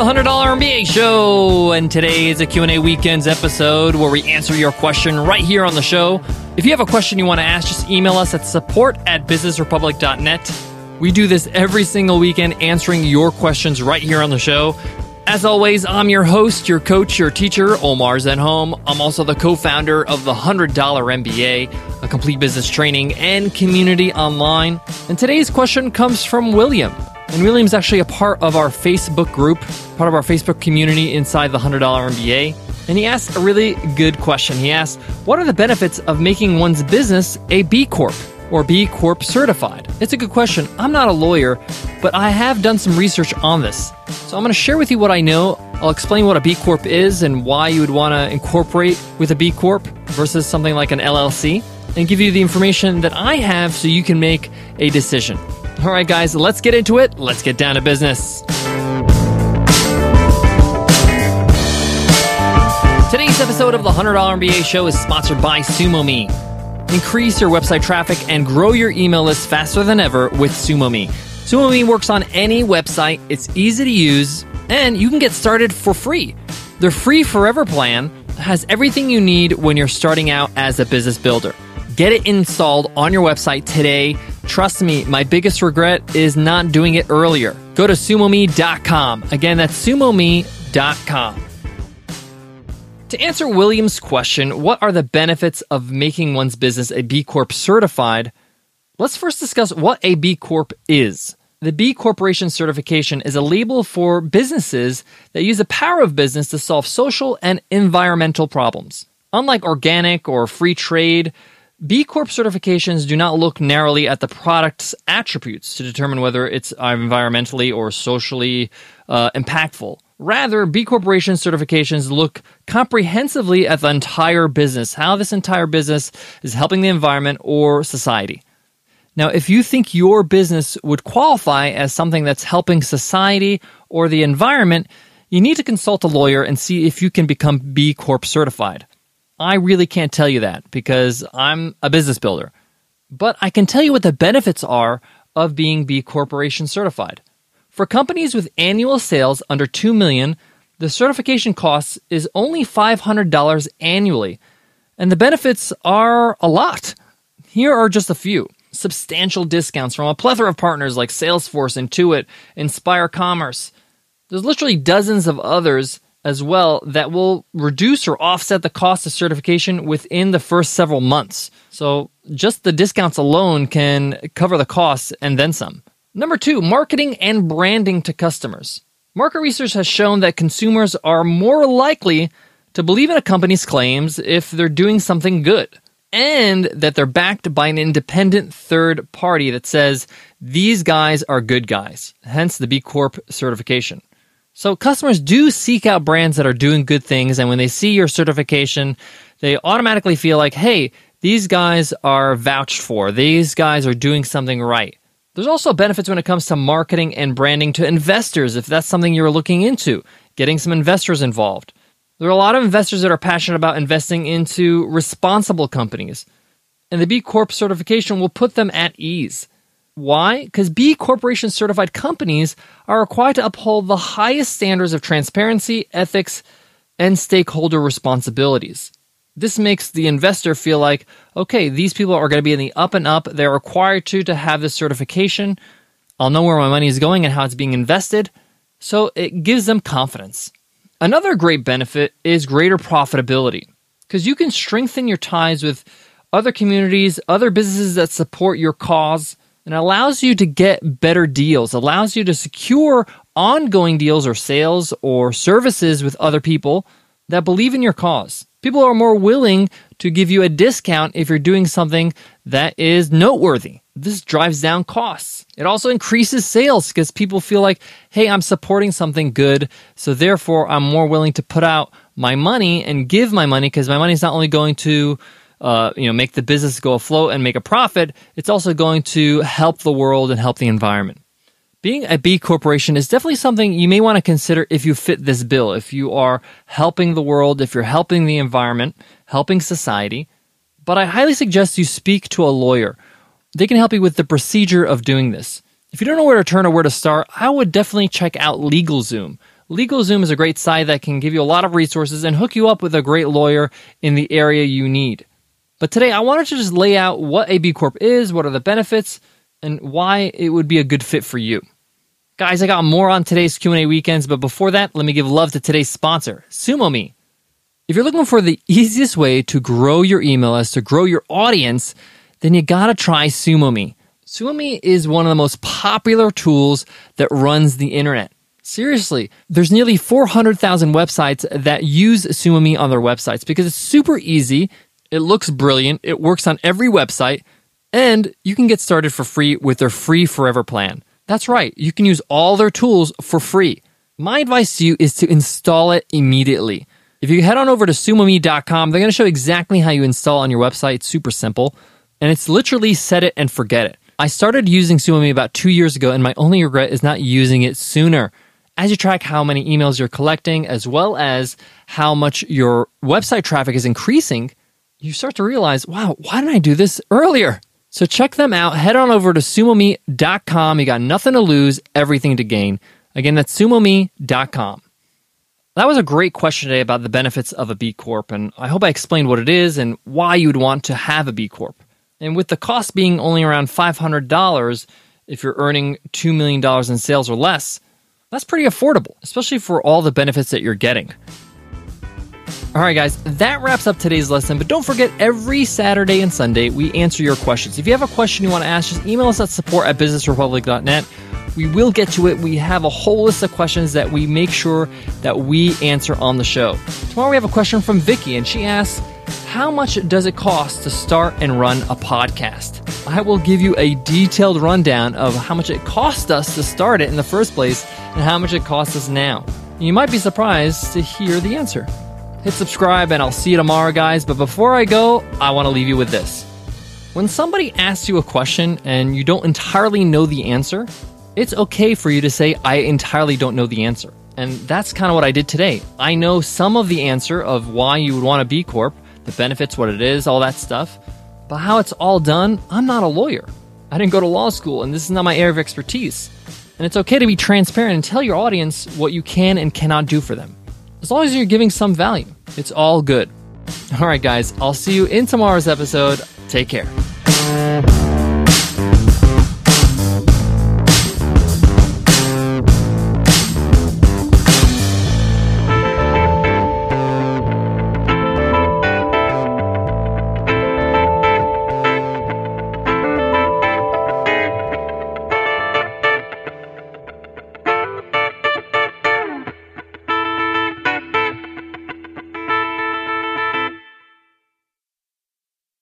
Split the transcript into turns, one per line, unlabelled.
the $100 MBA show, and today is a Q&A weekends episode where we answer your question right here on the show. If you have a question you want to ask, just email us at support at businessrepublic.net. We do this every single weekend, answering your questions right here on the show. As always, I'm your host, your coach, your teacher, Omar Zenhom. I'm also the co founder of the $100 MBA, a complete business training and community online. And today's question comes from William. And William's actually a part of our Facebook group, part of our Facebook community inside the $100 MBA. And he asked a really good question. He asked, What are the benefits of making one's business a B Corp? or B Corp certified? It's a good question. I'm not a lawyer, but I have done some research on this. So I'm going to share with you what I know. I'll explain what a B Corp is and why you would want to incorporate with a B Corp versus something like an LLC, and give you the information that I have so you can make a decision. All right, guys, let's get into it. Let's get down to business. Today's episode of the $100 MBA show is sponsored by SumoMe. Increase your website traffic and grow your email list faster than ever with SumoMe. SumoMe works on any website, it's easy to use, and you can get started for free. Their free forever plan has everything you need when you're starting out as a business builder. Get it installed on your website today. Trust me, my biggest regret is not doing it earlier. Go to sumome.com. Again, that's sumome.com. To answer William's question, what are the benefits of making one's business a B Corp certified? Let's first discuss what a B Corp is. The B Corporation certification is a label for businesses that use the power of business to solve social and environmental problems. Unlike organic or free trade, B Corp certifications do not look narrowly at the product's attributes to determine whether it's environmentally or socially uh, impactful. Rather, B Corporation certifications look comprehensively at the entire business, how this entire business is helping the environment or society. Now, if you think your business would qualify as something that's helping society or the environment, you need to consult a lawyer and see if you can become B Corp certified. I really can't tell you that because I'm a business builder. But I can tell you what the benefits are of being B Corporation certified. For companies with annual sales under 2 million, the certification cost is only $500 annually, and the benefits are a lot. Here are just a few. Substantial discounts from a plethora of partners like Salesforce, Intuit, Inspire Commerce. There's literally dozens of others as well that will reduce or offset the cost of certification within the first several months. So just the discounts alone can cover the costs and then some. Number two, marketing and branding to customers. Market research has shown that consumers are more likely to believe in a company's claims if they're doing something good and that they're backed by an independent third party that says these guys are good guys, hence the B Corp certification. So customers do seek out brands that are doing good things, and when they see your certification, they automatically feel like, hey, these guys are vouched for. These guys are doing something right. There's also benefits when it comes to marketing and branding to investors if that's something you're looking into, getting some investors involved. There are a lot of investors that are passionate about investing into responsible companies, and the B Corp certification will put them at ease. Why? Because B Corporation certified companies are required to uphold the highest standards of transparency, ethics, and stakeholder responsibilities. This makes the investor feel like, okay, these people are going to be in the up and up. They're required to to have this certification. I'll know where my money is going and how it's being invested. So it gives them confidence. Another great benefit is greater profitability because you can strengthen your ties with other communities, other businesses that support your cause, and allows you to get better deals, allows you to secure ongoing deals or sales or services with other people that believe in your cause. People are more willing to give you a discount if you're doing something that is noteworthy. This drives down costs. It also increases sales because people feel like, hey, I'm supporting something good. So therefore, I'm more willing to put out my money and give my money because my money is not only going to uh, you know, make the business go afloat and make a profit, it's also going to help the world and help the environment being a B corporation is definitely something you may want to consider if you fit this bill. If you are helping the world, if you're helping the environment, helping society. But I highly suggest you speak to a lawyer. They can help you with the procedure of doing this. If you don't know where to turn or where to start, I would definitely check out LegalZoom. LegalZoom is a great site that can give you a lot of resources and hook you up with a great lawyer in the area you need. But today I wanted to just lay out what a B Corp is, what are the benefits, and why it would be a good fit for you. Guys, I got more on today's Q&A weekends, but before that, let me give love to today's sponsor, SumoMe. If you're looking for the easiest way to grow your email list, to grow your audience, then you gotta try SumoMe. SumoMe is one of the most popular tools that runs the internet. Seriously, there's nearly 400,000 websites that use SumoMe on their websites because it's super easy, it looks brilliant, it works on every website, and you can get started for free with their free forever plan. That's right, you can use all their tools for free. My advice to you is to install it immediately. If you head on over to sumome.com, they're going to show exactly how you install on your website. It's super simple. And it's literally set it and forget it. I started using SumoMe about two years ago, and my only regret is not using it sooner. As you track how many emails you're collecting, as well as how much your website traffic is increasing, you start to realize, wow, why didn't I do this earlier? So check them out. Head on over to sumome.com. You got nothing to lose, everything to gain. Again, that's sumome.com. That was a great question today about the benefits of a B Corp, and I hope I explained what it is and why you would want to have a B Corp. And with the cost being only around $500 if you're earning $2 million in sales or less, that's pretty affordable, especially for all the benefits that you're getting. All right, guys, that wraps up today's lesson. But don't forget, every Saturday and Sunday, we answer your questions. If you have a question you want to ask, just email us at support at businessrepublic.net. We will get to it. We have a whole list of questions that we make sure that we answer on the show. Tomorrow, we have a question from Vicky, and she asks, How much does it cost to start and run a podcast? I will give you a detailed rundown of how much it cost us to start it in the first place and how much it costs us now. You might be surprised to hear the answer. Hit subscribe and I'll see you tomorrow, guys. But before I go, I want to leave you with this. When somebody asks you a question and you don't entirely know the answer, it's okay for you to say, I entirely don't know the answer. And that's kind of what I did today. I know some of the answer of why you would want a B Corp, the benefits, what it is, all that stuff. But how it's all done, I'm not a lawyer. I didn't go to law school, and this is not my area of expertise. And it's okay to be transparent and tell your audience what you can and cannot do for them as long as you're giving some value. It's all good. All right, guys, I'll see you in tomorrow's episode. Take care.